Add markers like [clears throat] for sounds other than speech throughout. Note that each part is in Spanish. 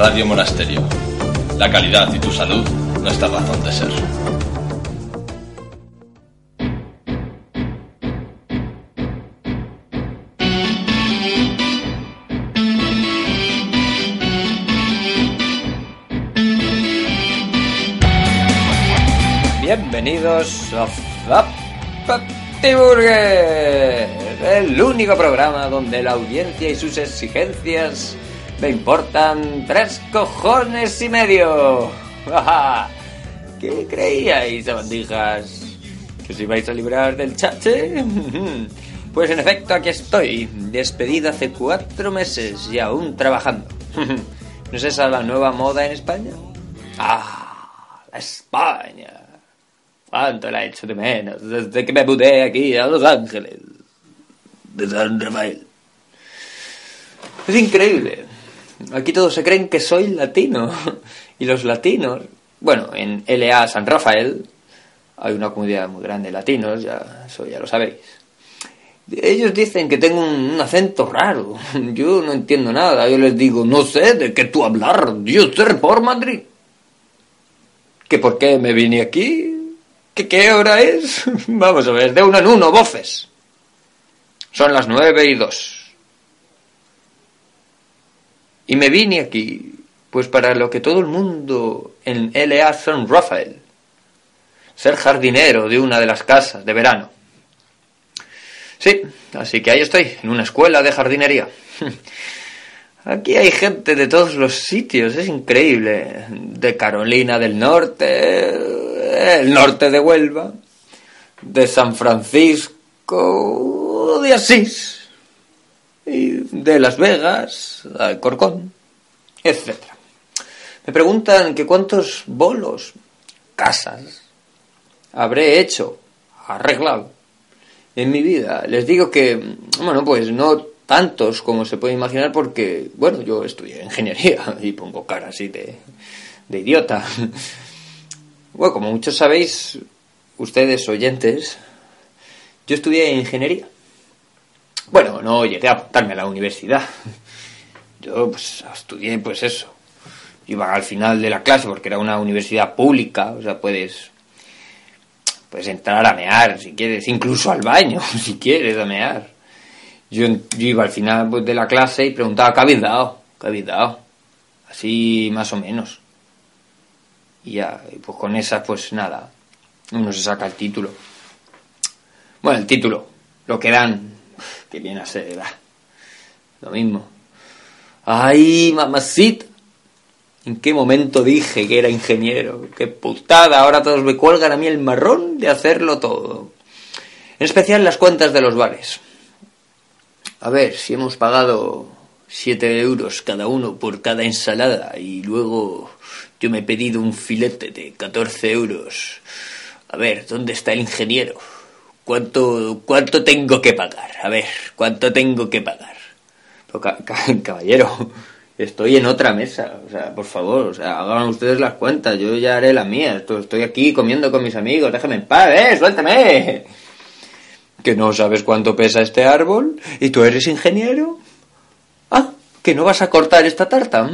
Radio Monasterio. La calidad y tu salud, nuestra razón de ser. Bienvenidos a Zapati Burger, el único programa donde la audiencia y sus exigencias me importan tres cojones y medio. [laughs] ¿Qué creíais, sabandijas? ¿Que os ibais a librar del chache? [laughs] Pues en efecto, aquí estoy, despedida hace cuatro meses y aún trabajando. [laughs] ¿No es esa la nueva moda en España? ¡Ah! ¡La España! ¿Cuánto la he hecho de menos desde que me mudé aquí a Los Ángeles? De San Rafael. Es increíble. Aquí todos se creen que soy latino. [laughs] Y los latinos, bueno, en LA San Rafael hay una comunidad muy grande de latinos, ya, eso ya lo sabéis. Ellos dicen que tengo un, acento raro. [laughs] Yo no entiendo nada. Yo les digo, no sé de qué tú hablar. Yo estoy por Madrid. ¿Que por qué me vine aquí? ¿Que qué hora es? [laughs] Vamos a ver, de uno en uno, voces. Son las nueve y dos. Y me vine aquí, pues para lo que todo el mundo en LA San Rafael, ser jardinero de una de las casas de verano. Sí, así que ahí estoy, en una escuela de jardinería. [laughs] Aquí hay gente de todos los sitios, es increíble. De Carolina del Norte, el norte de Huelva, de San Francisco, de Asís, de Las Vegas, Alcorcón, etc. Me preguntan que cuántos bolos, casas, habré hecho, arreglado en mi vida. Les digo que, bueno, pues no tantos como se puede imaginar porque, bueno, yo estudié ingeniería [laughs] y pongo cara así de, de idiota. [laughs] Bueno, como muchos sabéis, ustedes oyentes, yo estudié ingeniería. Bueno, no llegué a apuntarme a la universidad. Yo pues estudié pues eso. Iba al final de la clase porque era una universidad pública, o sea, puedes puedes entrar a mear si quieres, incluso al baño [laughs] si quieres a mear. Yo, yo iba al final pues, de la clase y preguntaba, ¿qué habéis dado? ¿Qué habéis dado? Así más o menos. Y ya, pues con esa, pues nada, uno se saca el título. Bueno, el título, lo que dan, que viene a ser, lo mismo. ¡Ay, mamacita! ¿En qué momento dije que era ingeniero? ¡Qué putada! Ahora todos me cuelgan a mí el marrón de hacerlo todo. En especial las cuentas de los bares. A ver, si hemos pagado 7 euros cada uno por cada ensalada y luego yo me he pedido un filete de 14 euros. A ver, ¿dónde está el ingeniero? ¿Cuánto, cuánto tengo que pagar? A ver, ¿cuánto tengo que pagar? [laughs] Caballero, estoy en otra mesa. O sea, por favor, o sea, hagan ustedes las cuentas. Yo ya haré las mías. Esto- Estoy aquí comiendo con mis amigos. Déjame en paz, ¿eh? ¡Suéltame! ¿Que no sabes cuánto pesa este árbol? ¿Y tú eres ingeniero? Ah, ¿que no vas a cortar esta tarta?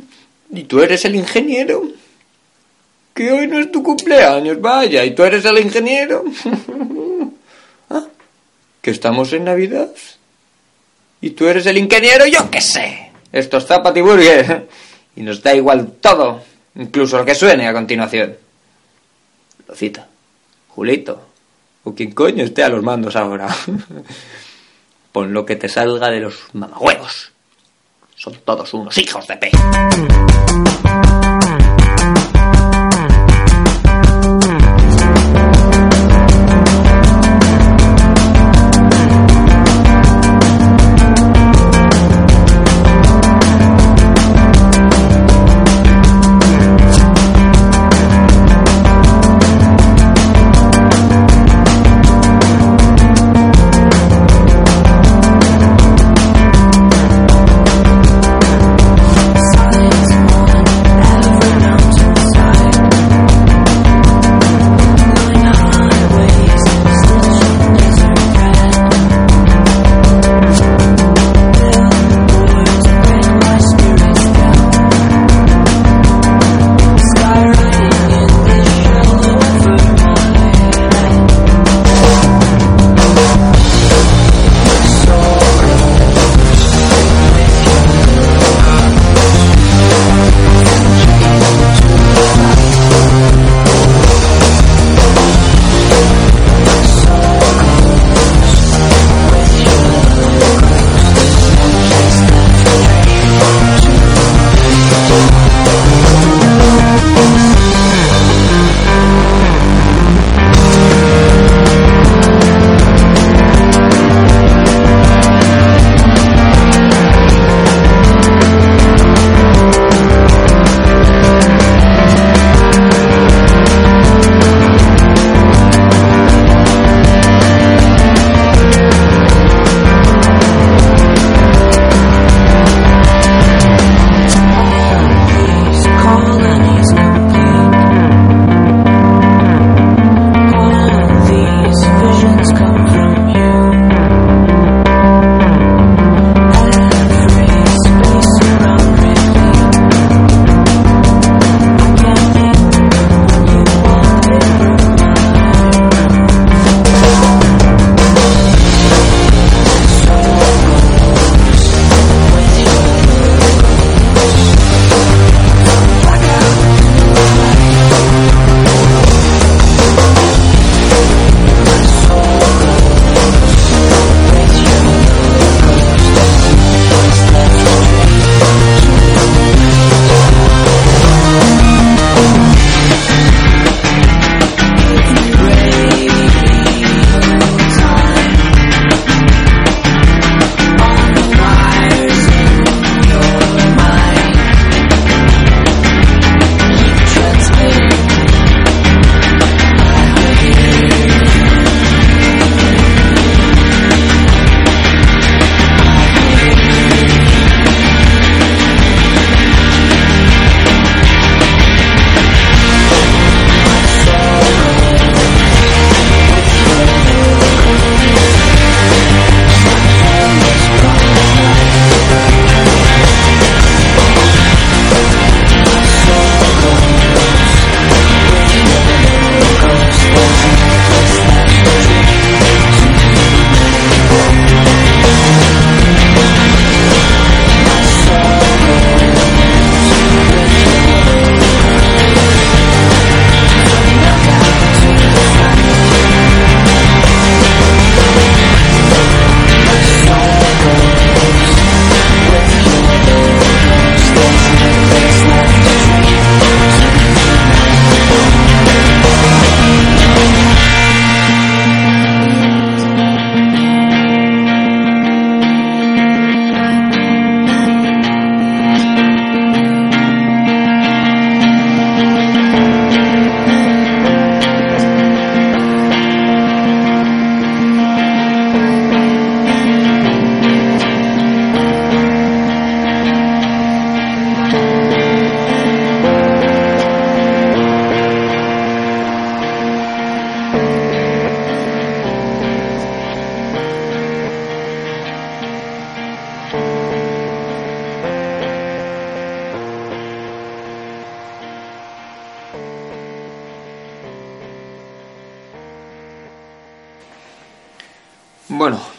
[laughs] ¿Y tú eres el ingeniero? Que hoy no es tu cumpleaños, vaya, ¿y tú eres el ingeniero? [laughs] estamos en Navidad. ¿Y tú eres el ingeniero? Yo qué sé. Esto es Zapati Burger. [laughs] Y nos da igual todo, incluso lo que suene a continuación. Lo cita. Julito. O quien coño esté a los mandos ahora. [laughs] Pon lo que te salga de los mamagüevos. Son todos unos hijos de pe.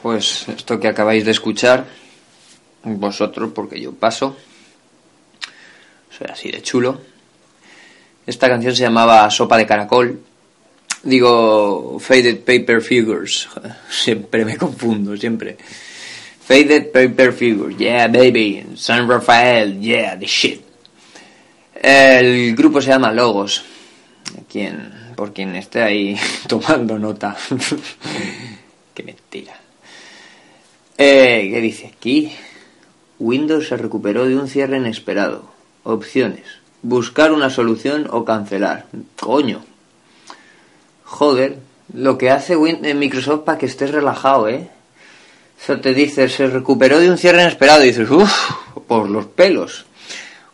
Pues esto que acabáis de escuchar, vosotros, porque yo paso, soy así de chulo. Esta canción se llamaba Sopa de Caracol. Digo, Faded Paper Figures. [laughs] Siempre me confundo, siempre. Faded Paper Figures, yeah, baby. San Rafael, yeah, the shit. El grupo se llama Logos. Quien, por quien esté ahí [laughs] tomando nota. [laughs] Eh, ¿Qué dice aquí? Windows se recuperó de un cierre inesperado. Opciones. Buscar una solución o cancelar. Coño. Joder, lo que hace eh, Microsoft para que estés relajado, ¿eh? Eso te dice, se recuperó de un cierre inesperado y dices, uff, por los pelos.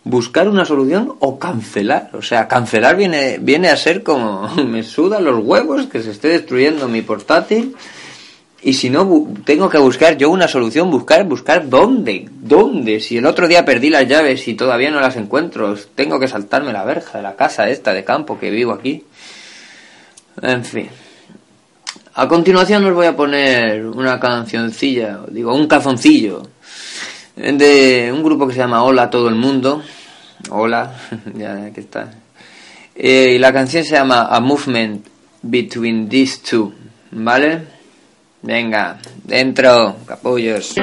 Buscar una solución o cancelar. O sea, cancelar viene, viene a ser como [laughs] me sudan los huevos que se esté destruyendo mi portátil y si no, tengo que buscar yo una solución, buscar, buscar dónde, dónde. Si el otro día perdí las llaves y todavía no las encuentro, tengo que saltarme la verja de la casa esta de campo que vivo aquí. En fin. A continuación os voy a poner una cancioncilla, digo, un cazoncillo, de un grupo que se llama Hola todo el mundo. Hola, [laughs] ya que está. Eh, y la canción se llama A Movement Between These Two, ¿vale? Venga, dentro, capullos.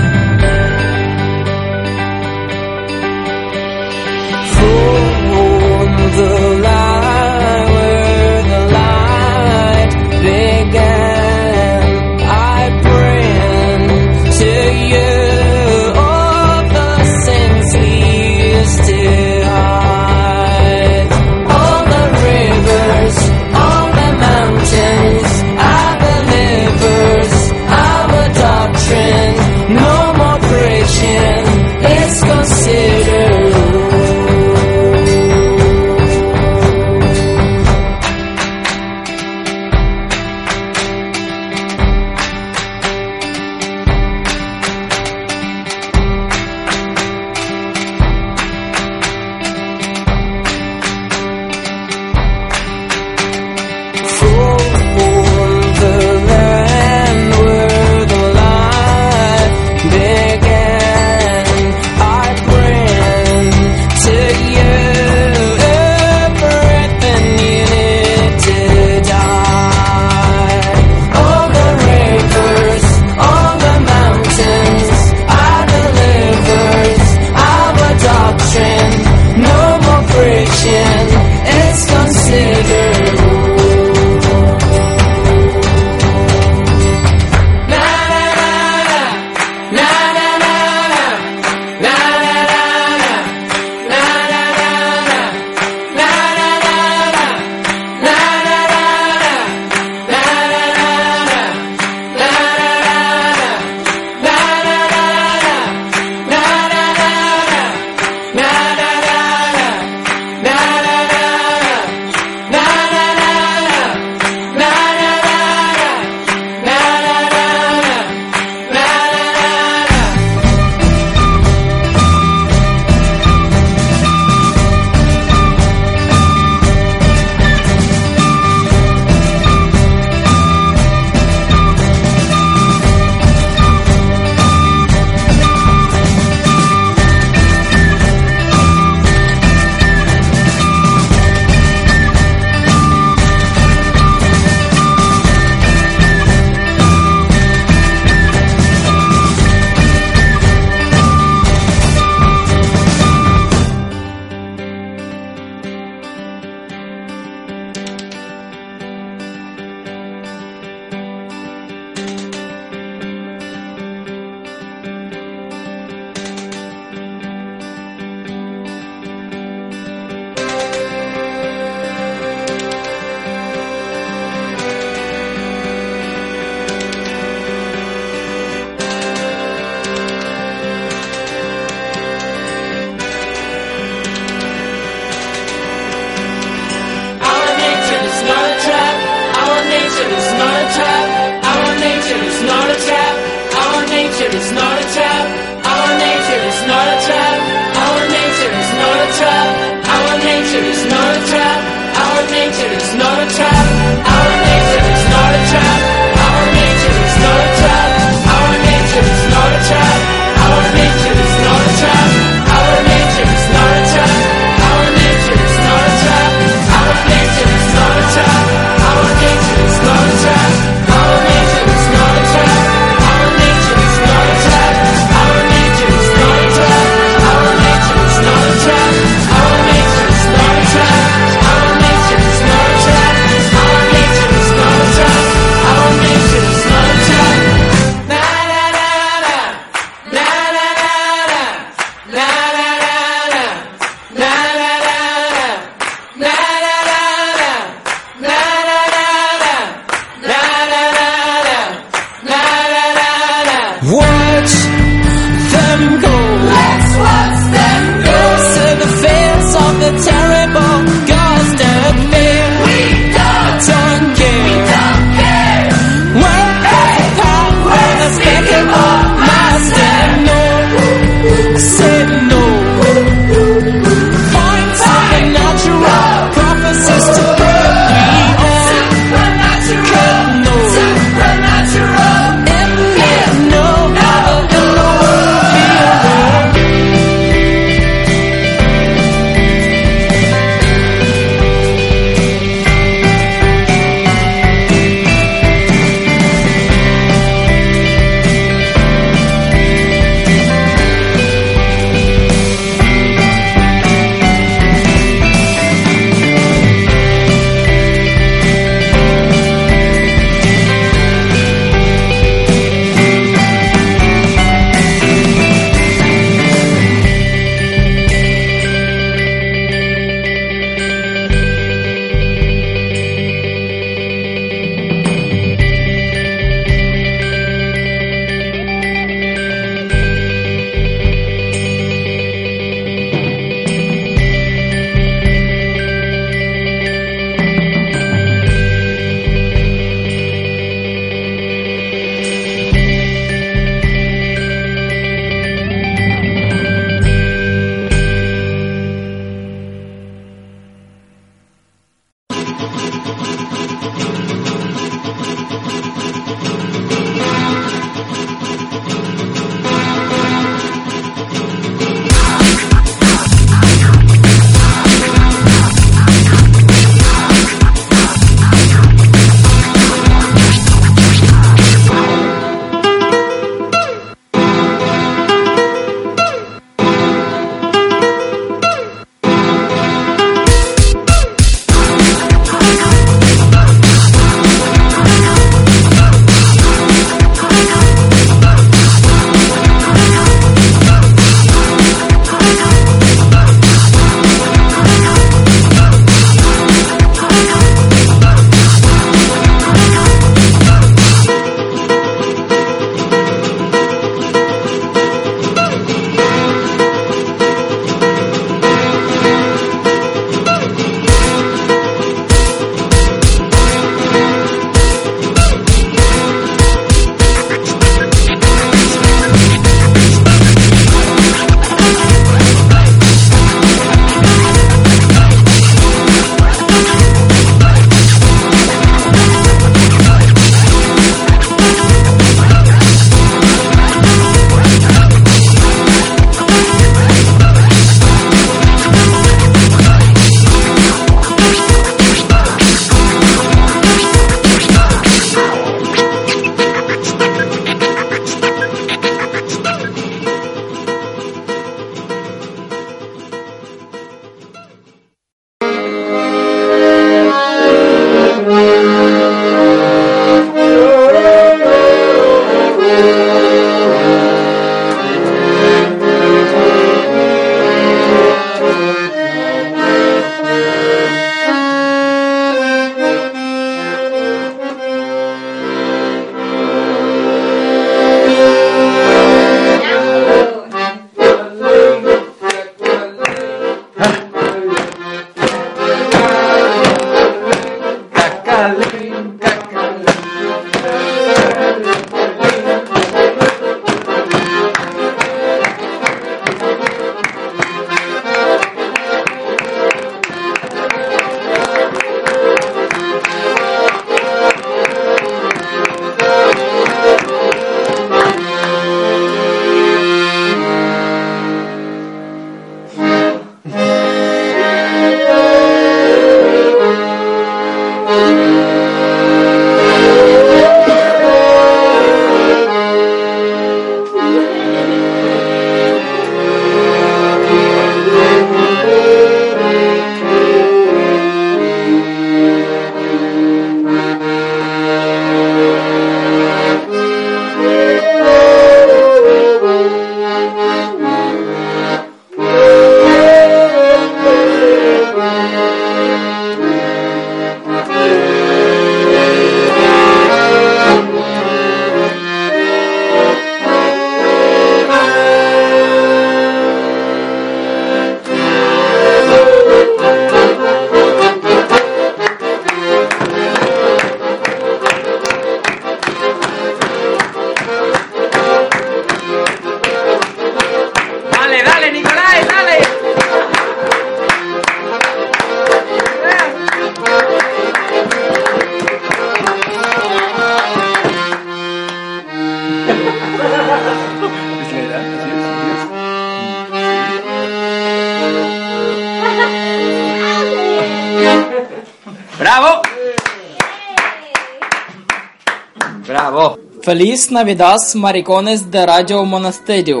Feliz Navidad, maricones de Radio Monasterio.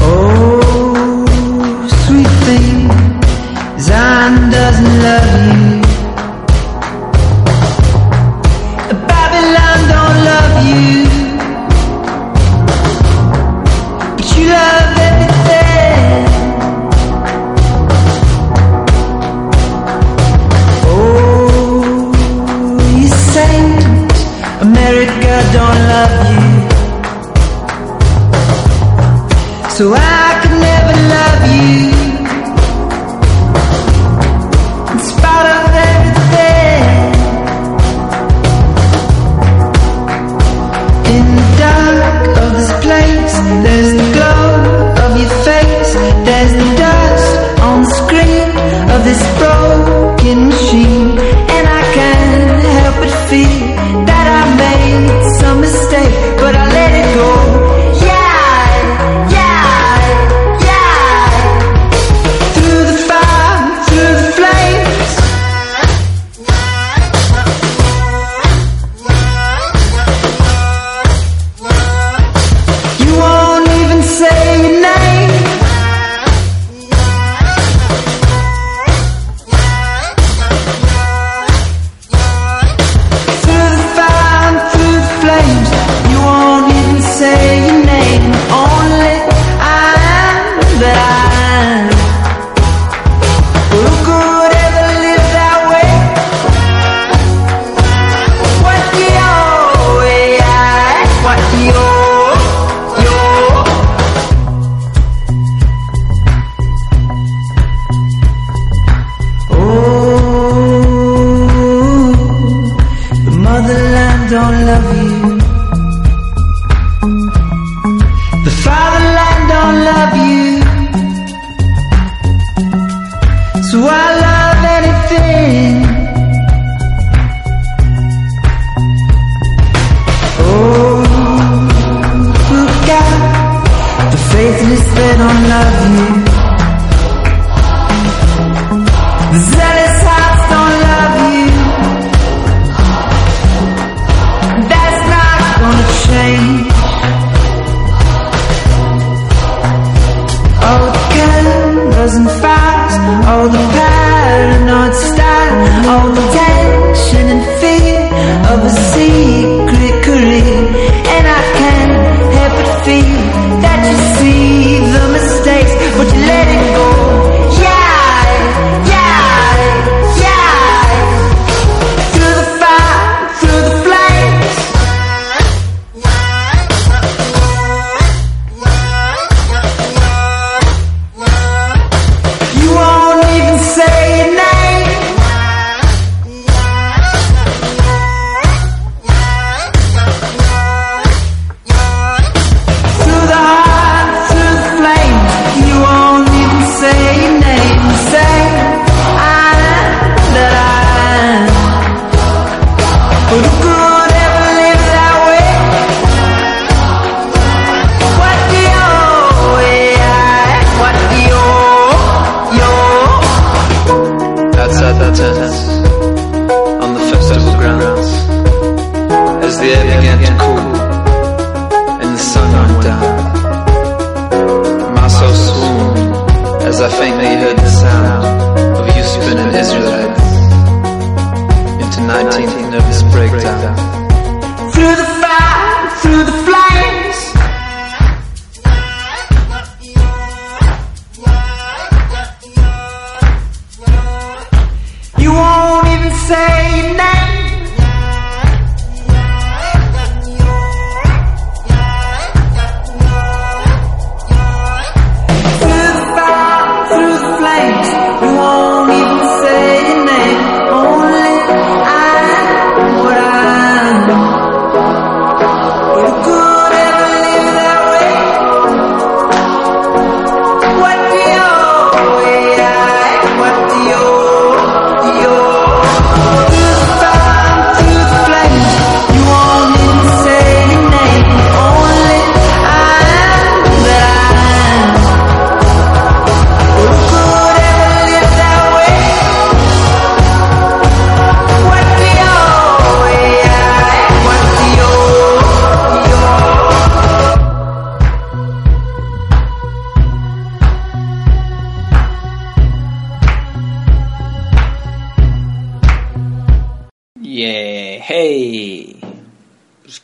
Oh, sweet thing, Zion doesn't love you.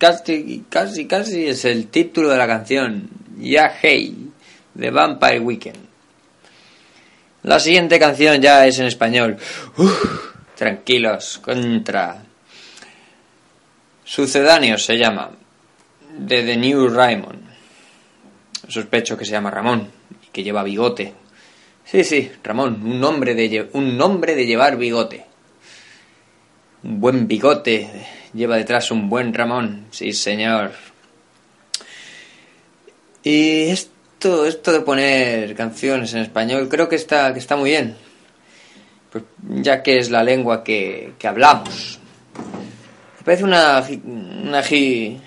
Casi, casi, casi es el título de la canción. Ya hey, de Vampire Weekend. La siguiente canción ya es en español. Tranquilos, contra. Sucedáneos se llama. De The New Raymond. Sospecho que se llama Ramón y que lleva bigote. Sí, sí, Ramón, un nombre de, un nombre de llevar bigote. Un buen bigote lleva detrás un buen Ramón. Sí, señor. Y esto, esto de poner canciones en español creo que está, que está muy bien. Pues ya que es la lengua que, que hablamos. Me parece una, una gi-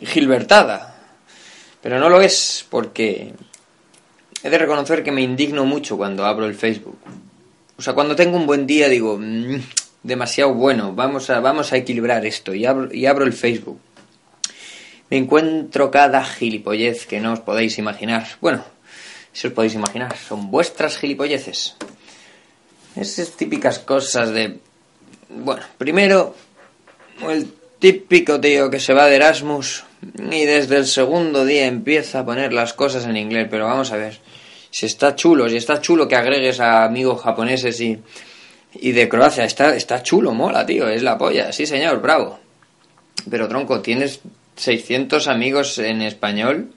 gilbertada. Pero no lo es porque he de reconocer que me indigno mucho cuando abro el Facebook. O sea, cuando tengo un buen día digo, "Mm, demasiado bueno, vamos a, vamos a equilibrar esto y abro, y abro el Facebook. Me encuentro cada gilipollez que no os podéis imaginar. Bueno, si os podéis imaginar, son vuestras gilipolleces. Esas típicas cosas de... Bueno, primero, el típico tío que se va de Erasmus y desde el segundo día empieza a poner las cosas en inglés. Pero vamos a ver, si está chulo, si está chulo que agregues a amigos japoneses y, y de Croacia, está, está chulo, mola, tío, es la polla. Sí, señor, bravo. Pero tronco, tienes 600 amigos en español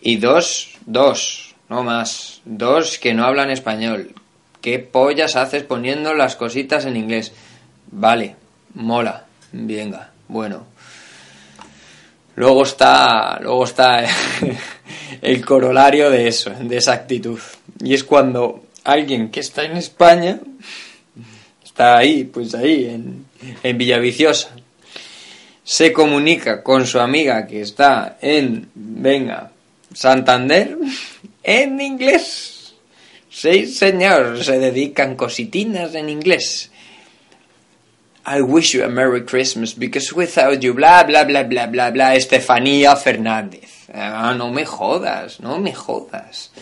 y dos, dos, no más, dos que no hablan español. ¿Qué pollas haces poniendo las cositas en inglés? Vale, mola, venga, bueno. Luego está, luego está [laughs] el corolario de eso, de esa actitud. Y es cuando alguien que está en España, está ahí, pues ahí, en, en Villaviciosa, se comunica con su amiga que está en, venga, Santander, en inglés. Sí, señor, se dedican cositinas en inglés. I wish you a Merry Christmas because without you, bla, bla, bla, bla, bla, bla, Estefanía Fernández. Ah, no me jodas, no me jodas.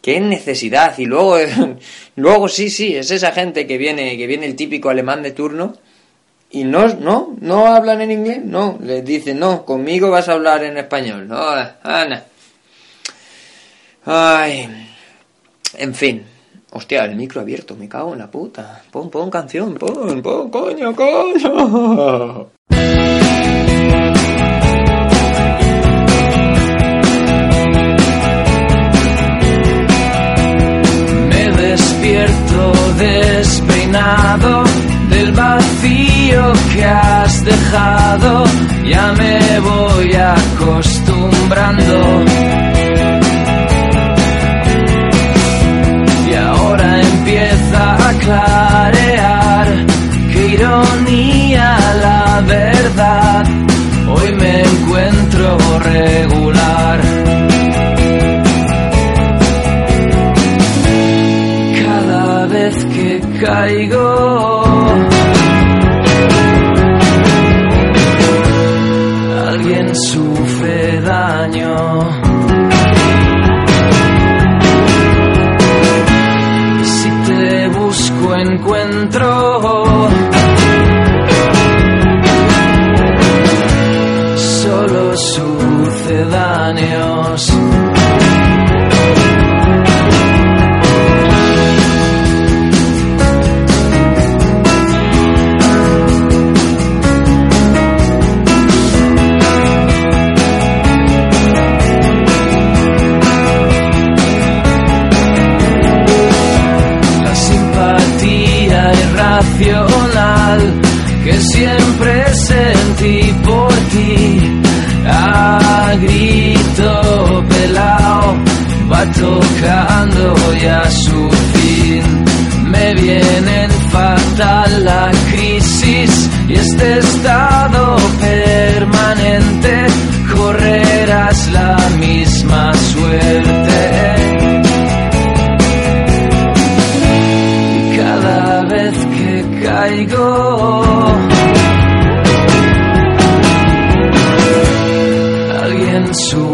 Qué necesidad. Y luego, [laughs] luego sí, sí, es esa gente que viene, que viene el típico alemán de turno y no, no, no hablan en inglés, no, les dicen, no, conmigo vas a hablar en español, no, Ana. Ay, en fin. Hostia, el micro abierto, me cago en la puta. Pon, pon canción, pon, pon, coño, coño. [laughs] despierto despeinado del vacío que has dejado. Ya me voy acostumbrando. Y ahora empieza a clarear. Qué ironía la verdad. Hoy me encuentro regular. Que tocando ya su fin. Me vienen fatal la crisis y este estado permanente. Correrás la misma suerte. Y cada vez que caigo alguien sufre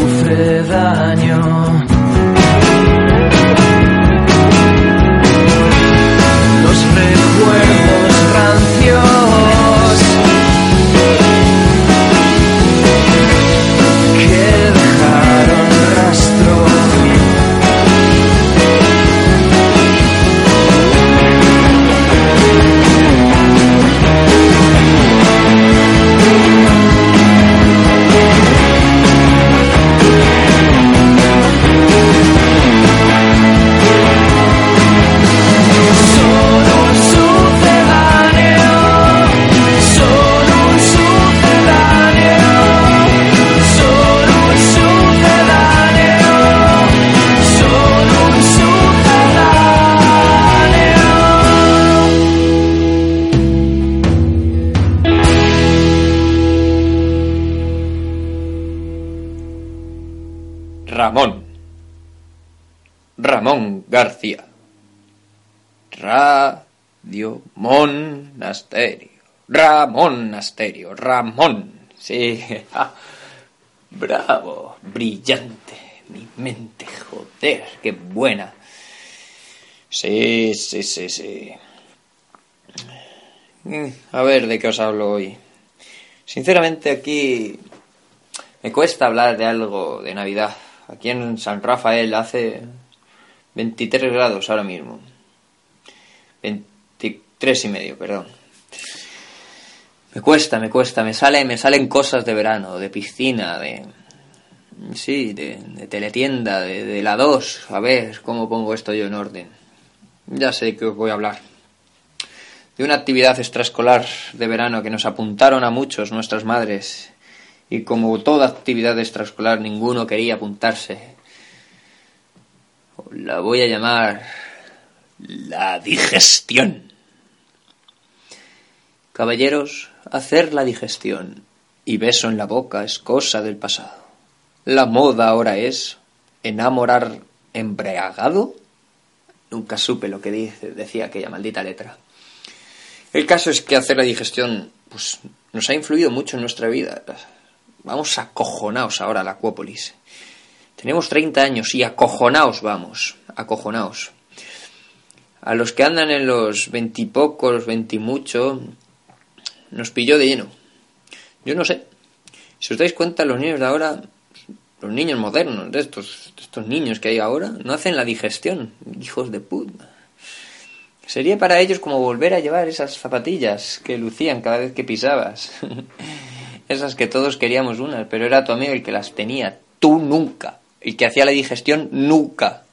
Ramón Asterio. Ramón. Sí. Bravo. Brillante. Mi mente, joder, qué buena. Sí, sí, sí, sí. Mm, A ver, ¿de qué os hablo hoy? Sinceramente aquí me cuesta hablar de algo de Navidad. Aquí en San Rafael hace 23 grados ahora mismo. 23 y medio, perdón. Me cuesta, me cuesta, me sale, me salen cosas de verano, de piscina, de sí, de, de teletienda, de, de la 2. A ver cómo pongo esto yo en orden. Ya sé que os voy a hablar de una actividad extraescolar de verano que nos apuntaron a muchos nuestras madres y como toda actividad extraescolar ninguno quería apuntarse. La voy a llamar la digestión. Caballeros, hacer la digestión y beso en la boca es cosa del pasado. La moda ahora es enamorar embriagado. Nunca supe lo que dice, decía aquella maldita letra. El caso es que hacer la digestión pues, nos ha influido mucho en nuestra vida. Vamos acojonaos ahora a la Acuópolis. Tenemos 30 años y acojonaos vamos, acojonaos. A los que andan en los veintipocos, veintimucho, nos pilló de lleno. Yo no sé. Si os dais cuenta, los niños de ahora, los niños modernos, de estos, estos niños que hay ahora, no hacen la digestión. Hijos de puta. Sería para ellos como volver a llevar esas zapatillas que lucían cada vez que pisabas. [laughs] esas que todos queríamos unas, pero era tu amigo el que las tenía. Tú nunca. El que hacía la digestión nunca.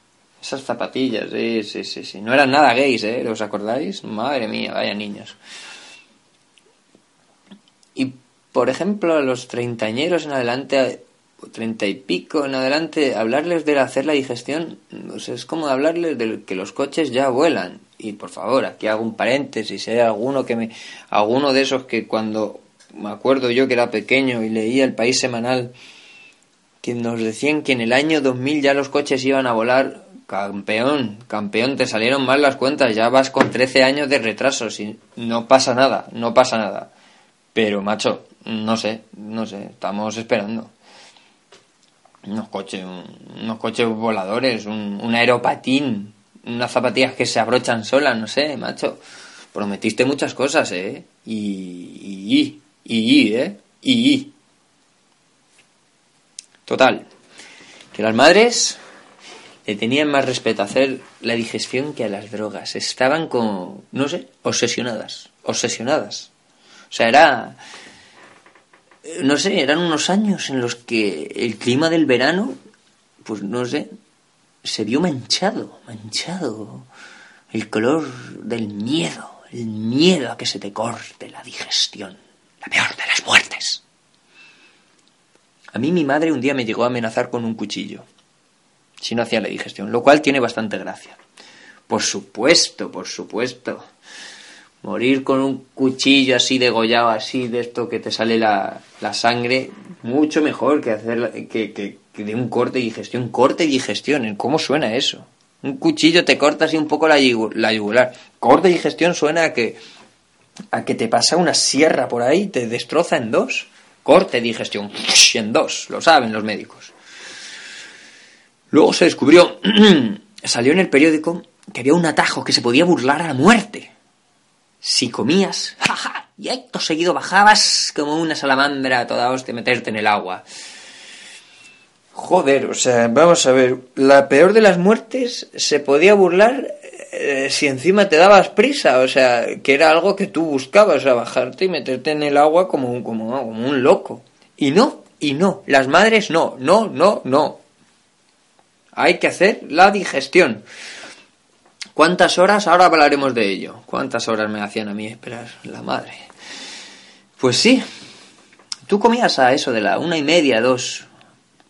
Esas zapatillas, sí, sí, sí, sí. No eran nada gays, ¿eh? ¿Os acordáis? Madre mía, vaya niños. Por ejemplo, a los treintañeros en adelante, o treinta y pico en adelante, hablarles de hacer la digestión, pues es como hablarles de que los coches ya vuelan. Y por favor, aquí hago un paréntesis, si hay alguno que me, alguno de esos que cuando me acuerdo yo que era pequeño y leía el País Semanal, que nos decían que en el año 2000 ya los coches iban a volar, campeón, campeón, te salieron mal las cuentas, ya vas con 13 años de retraso, si no pasa nada, no pasa nada. Pero, macho, no sé, no sé, estamos esperando. Unos coches, unos coches voladores, un, aeropatín, unas zapatillas que se abrochan solas, no sé, macho. Prometiste muchas cosas, ¿eh? Y, y, y, y, ¿eh? Y. Total. Que las madres le tenían más respeto a hacer la digestión que a las drogas. Estaban como, no sé, obsesionadas. Obsesionadas. O sea, era. No sé, eran unos años en los que el clima del verano, pues no sé, se vio manchado, manchado. El color del miedo, el miedo a que se te corte la digestión. La peor de las muertes. A mí mi madre un día me llegó a amenazar con un cuchillo, si no hacía la digestión, lo cual tiene bastante gracia. Por supuesto, por supuesto. Morir con un cuchillo así degollado, así de esto que te sale la, la sangre, mucho mejor que hacer que, que- que de un corte y digestión. Corte y digestión, ¿cómo suena eso? Un cuchillo te corta así un poco la, la yugular. Corte y digestión suena a que a que te pasa una sierra por ahí y te destroza en dos. Corte, digestión, en dos, lo saben los médicos. Luego se descubrió, [clears throat] salió en el periódico que había un atajo que se podía burlar a la muerte. Si comías, [laughs] jaja, y acto seguido bajabas como una salamandra a toda hostia meterte en el agua. Joder, o sea, vamos a ver, la peor de las muertes se podía burlar eh, si encima te dabas prisa, o sea, que era algo que tú buscabas, o sea, bajarte y meterte en el agua como un, como, como un loco. Y no, y no, las madres no, no, no, no. Hay que hacer la digestión. ¿Cuántas horas? Ahora hablaremos de ello. ¿Cuántas horas me hacían a mí esperar la madre? Pues sí, tú comías a eso de la una y media, dos.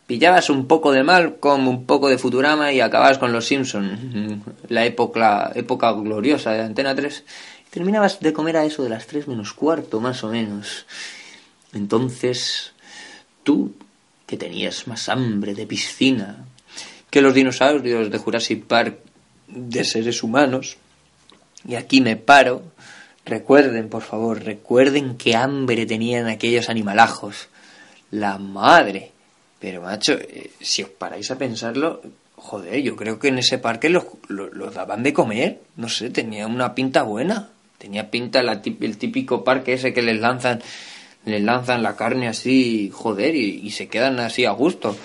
Pillabas un poco de mal con un poco de Futurama y acababas con los Simpson, la época, época gloriosa de Antena 3. Terminabas de comer a eso de las tres menos cuarto, más o menos. Entonces, tú, que tenías más hambre de piscina, que los dinosaurios de Jurassic Park de seres humanos. Y aquí me paro. Recuerden, por favor, recuerden qué hambre tenían aquellos animalajos. La madre. Pero, macho, eh, si os paráis a pensarlo, joder, yo creo que en ese parque los, los, los daban de comer. No sé, tenía una pinta buena. Tenía pinta la el típico parque ese que les lanzan, les lanzan la carne así, joder, y se quedan así a gusto.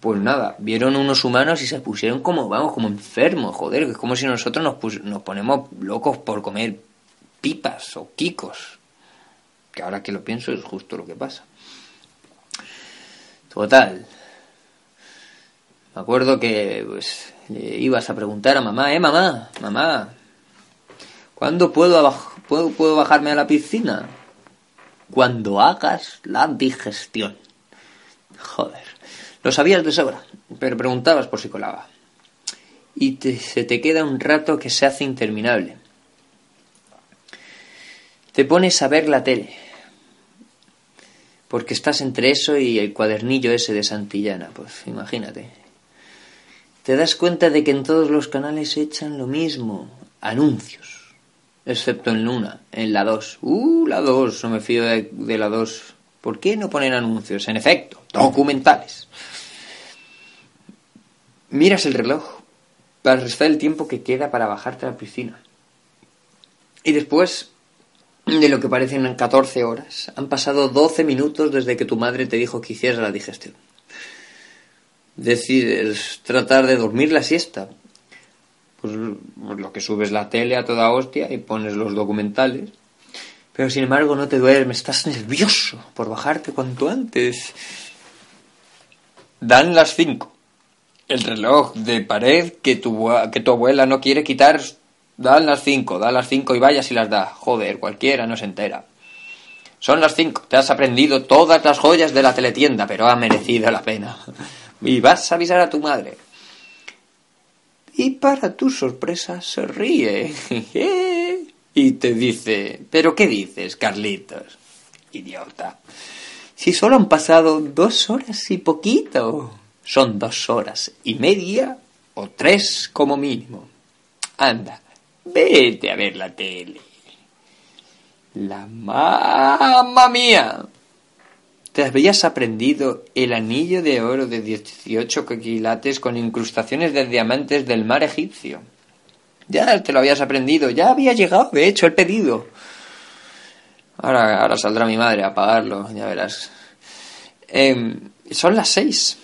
Pues nada, vieron unos humanos y se pusieron como, vamos, como enfermos, joder, que es como si nosotros nos, pus- nos ponemos locos por comer pipas o quicos. Que ahora que lo pienso es justo lo que pasa. Total. Me acuerdo que pues le ibas a preguntar a mamá, eh mamá, mamá, ¿cuándo puedo, puedo, puedo bajarme a la piscina? Cuando hagas la digestión. Joder. Lo sabías de sobra, pero preguntabas por si colaba. Y te- se te queda un rato que se hace interminable. Te pones a ver la tele. Porque estás entre eso y el cuadernillo ese de Santillana, pues imagínate. Te das cuenta de que en todos los canales echan lo mismo, anuncios. Excepto en Luna, en la 2. Uh, la 2, no me fío de, de la 2. ¿Por qué no ponen anuncios? En efecto, documentales. Miras el reloj para restar el tiempo que queda para bajarte a la piscina. Y después de lo que parecen 14 horas, han pasado 12 minutos desde que tu madre te dijo que hicieras la digestión. Decides tratar de dormir la siesta. Pues, pues lo que subes la tele a toda hostia y pones los documentales. Pero sin embargo no te duermes, estás nervioso por bajarte cuanto antes. Dan las 5. El reloj de pared que tu, que tu abuela no quiere quitar, dan las 5, da las 5 y vaya si las da. Joder, cualquiera no se entera. Son las 5, te has aprendido todas las joyas de la teletienda, pero ha merecido la pena. Y vas a avisar a tu madre. Y para tu sorpresa se ríe. [laughs] Y te dice, ¿pero qué dices, Carlitos? Idiota. Si solo han pasado dos horas y poquito. Son dos horas y media o tres como mínimo. Anda, vete a ver la tele. La mamma mía. Te habías aprendido el anillo de oro de 18 quilates con incrustaciones de diamantes del mar egipcio. Ya te lo habías aprendido, ya había llegado, de hecho, el pedido. Ahora, ahora saldrá mi madre a pagarlo, ya verás. Em, son las seis,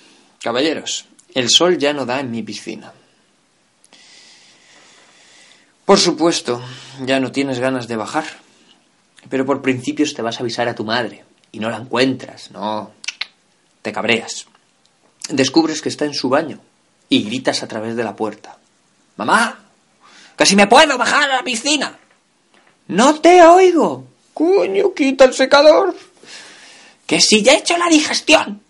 caballeros. El sol ya no da en mi piscina. Por supuesto, ya no tienes ganas de bajar. Pero por principios te vas a avisar a tu madre y no la encuentras, no. Te cabreas. Descubres que está en su baño y gritas a través de la puerta. ¡Mamá! ¡Que si me puedo bajar a la piscina! ¡No te oigo! ¡Coño, quita el secador! ¡Que si ya he hecho la digestión!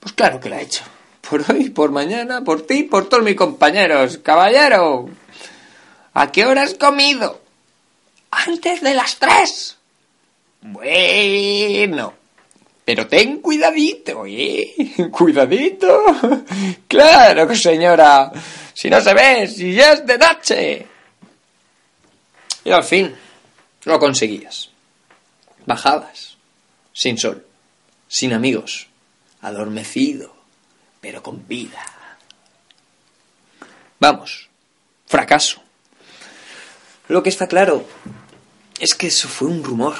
Pues claro que la he hecho. Por hoy, por mañana, por ti, por todos mis compañeros. ¡Caballero! ¿A qué hora has comido? Antes de las tres. Bueno. Pero ten cuidadito, ¿eh? [laughs] Cuidadito. [laughs] Claro señora. Si no se ve, si ya es de noche. Y al fin, lo conseguías. Bajabas. Sin sol. Sin amigos. Adormecido. Pero con vida. Vamos. Fracaso. Lo que está claro es que eso fue un rumor.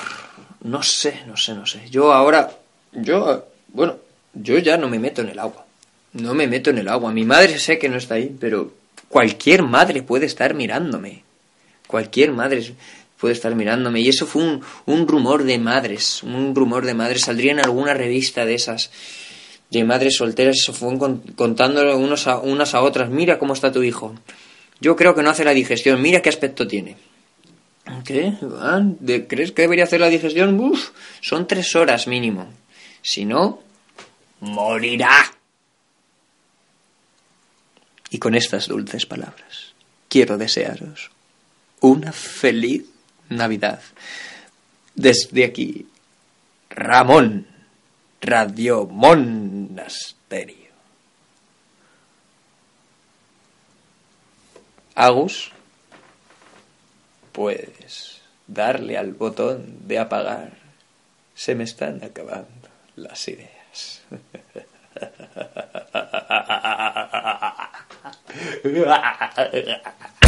No sé, no sé, no sé. Yo ahora, yo, bueno, yo ya no me meto en el agua. No me meto en el agua. Mi madre sé que no está ahí, pero cualquier madre puede estar mirándome. Cualquier madre puede estar mirándome. Y eso fue un, un rumor de madres. Un rumor de madres. Saldría en alguna revista de esas de madres solteras se con- contándolo unos a, unas a otras. Mira cómo está tu hijo. Yo creo que no hace la digestión. Mira qué aspecto tiene. ¿Qué? Ah, ¿de- ¿Crees que debería hacer la digestión? Uf, son tres horas mínimo. Si no, morirá. Y con estas dulces palabras, quiero desearos una feliz Navidad. Desde aquí, Ramón, Radio Monasterio. Agus, puedes darle al botón de apagar. Se me están acabando las ideas. [laughs]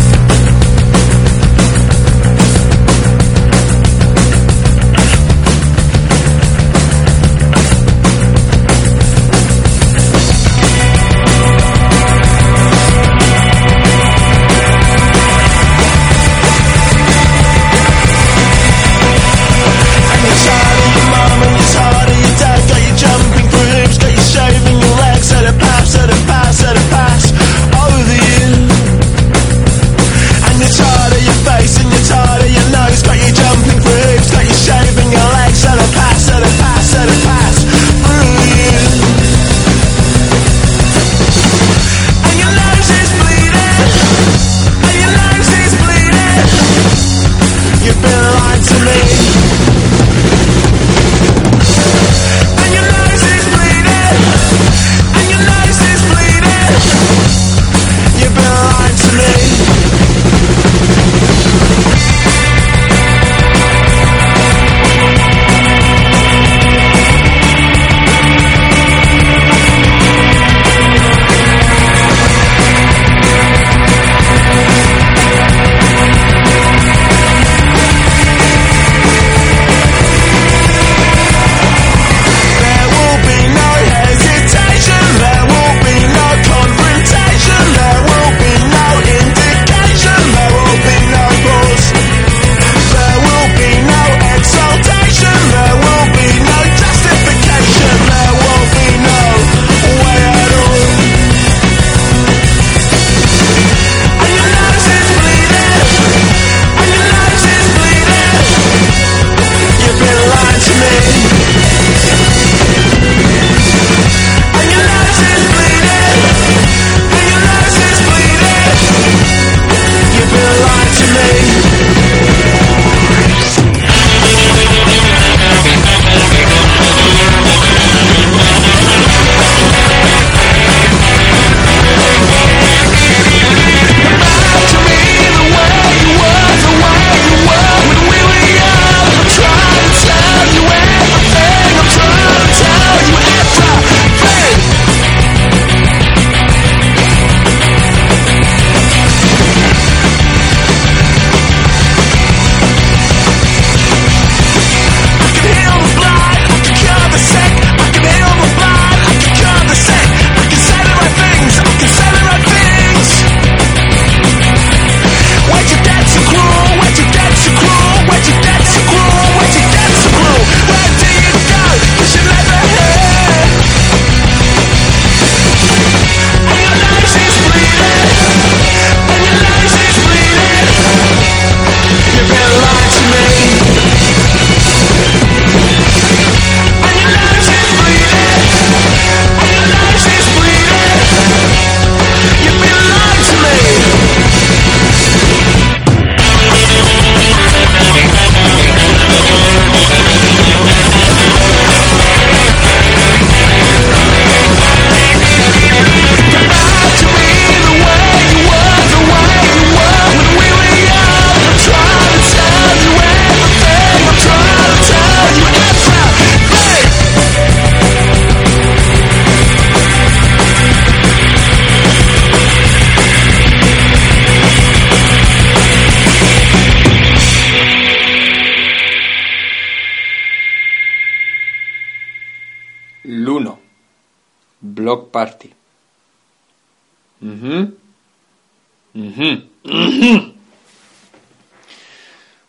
Ujú.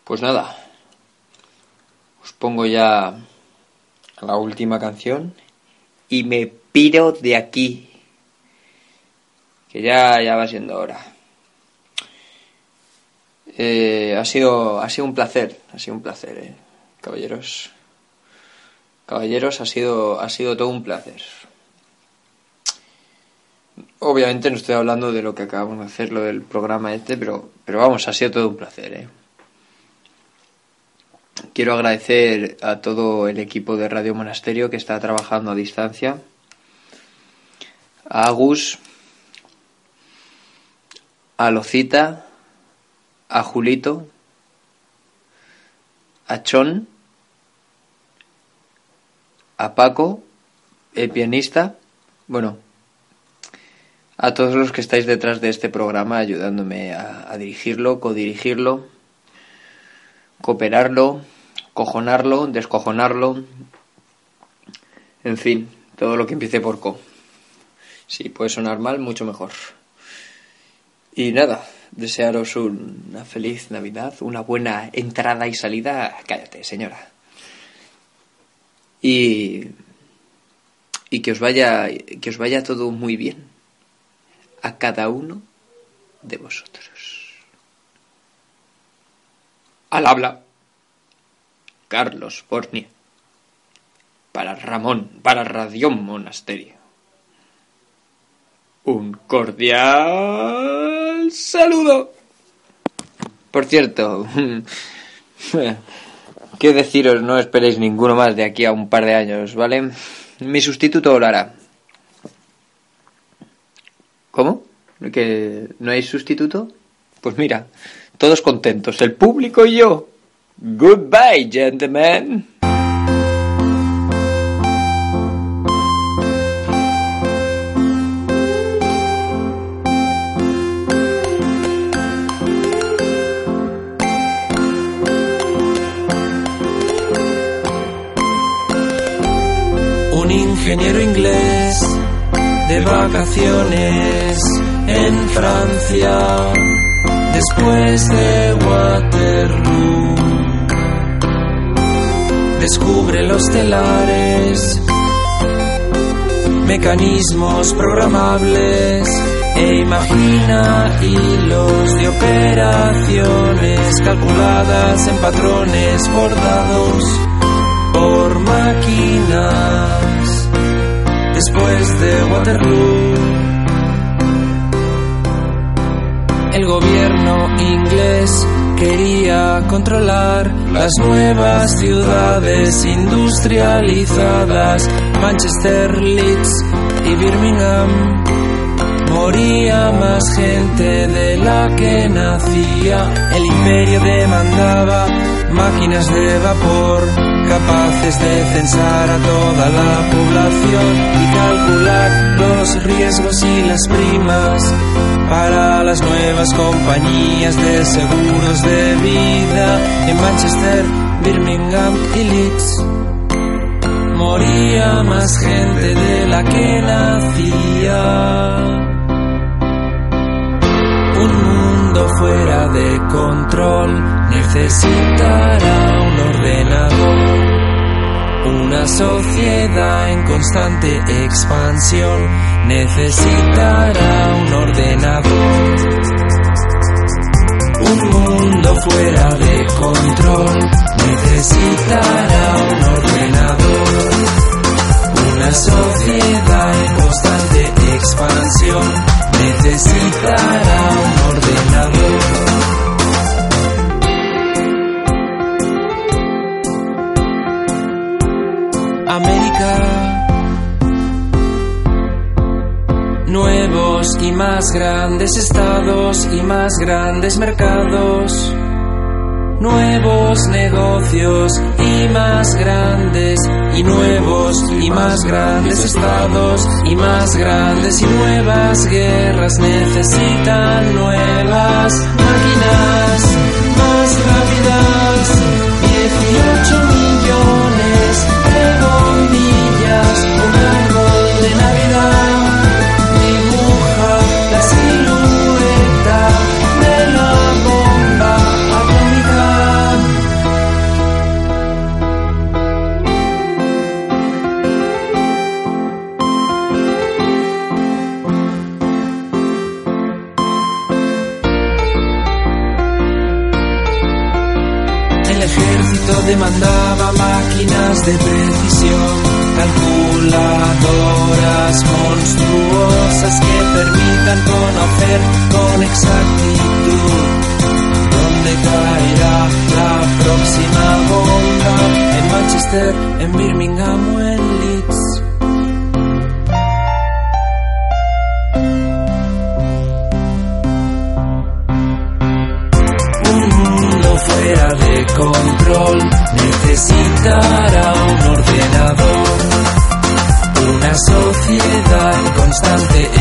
Pues nada. Os pongo ya la última canción y me piro de aquí. Que ya, ya va siendo hora. Eh, ha sido ha sido un placer, ha sido un placer, eh, caballeros. Caballeros, ha sido, ha sido todo un placer. Obviamente no estoy hablando de lo que acabamos de hacer, lo del programa este, pero, pero vamos, ha sido todo un placer. ¿eh? Quiero agradecer a todo el equipo de Radio Monasterio que está trabajando a distancia. A Agus, a Locita, a Julito, a Chon, a Paco, el pianista, bueno, a todos los que estáis detrás de este programa ayudándome a, a dirigirlo, codirigirlo, cooperarlo, cojonarlo, descojonarlo, en fin, todo lo que empiece por co. Si puede sonar mal, mucho mejor. Y nada, desearos una feliz Navidad, una buena entrada y salida. Cállate, señora. Y, y que os vaya que os vaya todo muy bien a cada uno de vosotros. Al habla Carlos Bornia para Ramón, para Radión Monasterio. Un cordial saludo. Por cierto, [laughs] qué deciros, no esperéis ninguno más de aquí a un par de años, ¿vale? Mi sustituto lo hará. ¿Cómo? ¿Que no hay sustituto? Pues mira, todos contentos, el público y yo. Goodbye, gentlemen. Un ingeniero inglés de vacaciones en Francia después de Waterloo. Descubre los telares, mecanismos programables e imagina hilos de operaciones calculadas en patrones bordados por máquinas después de Waterloo. El gobierno inglés quería controlar las nuevas ciudades industrializadas, Manchester, Leeds y Birmingham. Moría más gente de la que nacía. El imperio demandaba máquinas de vapor capaces de censar a toda la población y calcular los riesgos y las primas para las nuevas compañías de seguros de vida en Manchester, Birmingham y Leeds. Moría más gente de la que nacía. Un mundo fuera de control necesitará un ordenador. Una sociedad en constante expansión necesitará un ordenador. Un mundo fuera de control necesitará un ordenador. Una sociedad en constante expansión necesitará un ordenador. Y más grandes estados y más grandes mercados. Nuevos negocios y más grandes y nuevos y más grandes estados y más grandes y nuevas guerras necesitan nuevas máquinas de precisión, calculadoras monstruosas que permitan conocer con exactitud dónde caerá la próxima bomba en Manchester, en Birmingham o en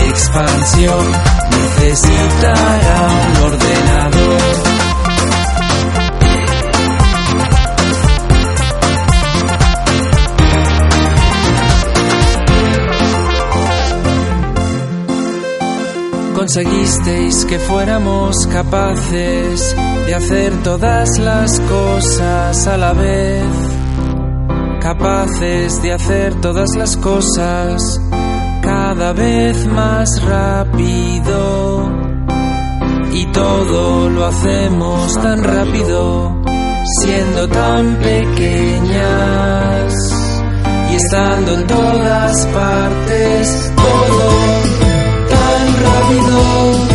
expansión necesitará un ordenador. conseguisteis que fuéramos capaces de hacer todas las cosas a la vez, capaces de hacer todas las cosas cada vez más rápido. Y todo lo hacemos tan rápido, siendo tan pequeñas y estando en todas partes, todo tan rápido,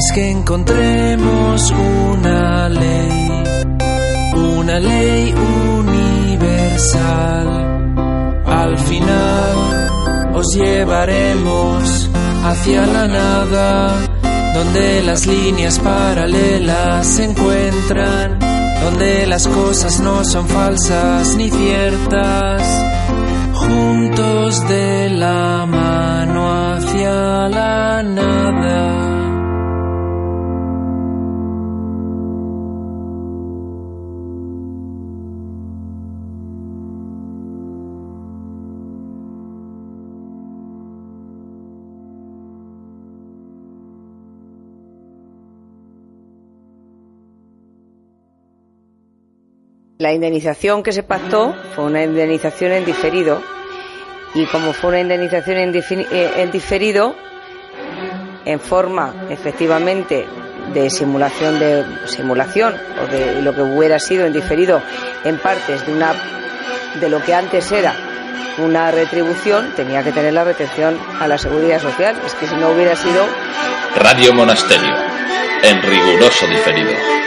es que encontremos una ley, una ley universal. Al final os llevaremos hacia la nada, donde las líneas paralelas se encuentran, donde las cosas no son falsas ni ciertas, juntos de la mano la. La indemnización que se pactó fue una indemnización en diferido y como fue una indemnización eh, en diferido, en forma efectivamente de simulación de simulación o de lo que hubiera sido en diferido en partes de una de lo que antes era una retribución tenía que tener la retención a la seguridad social es que si no hubiera sido Radio Monasterio, en riguroso diferido.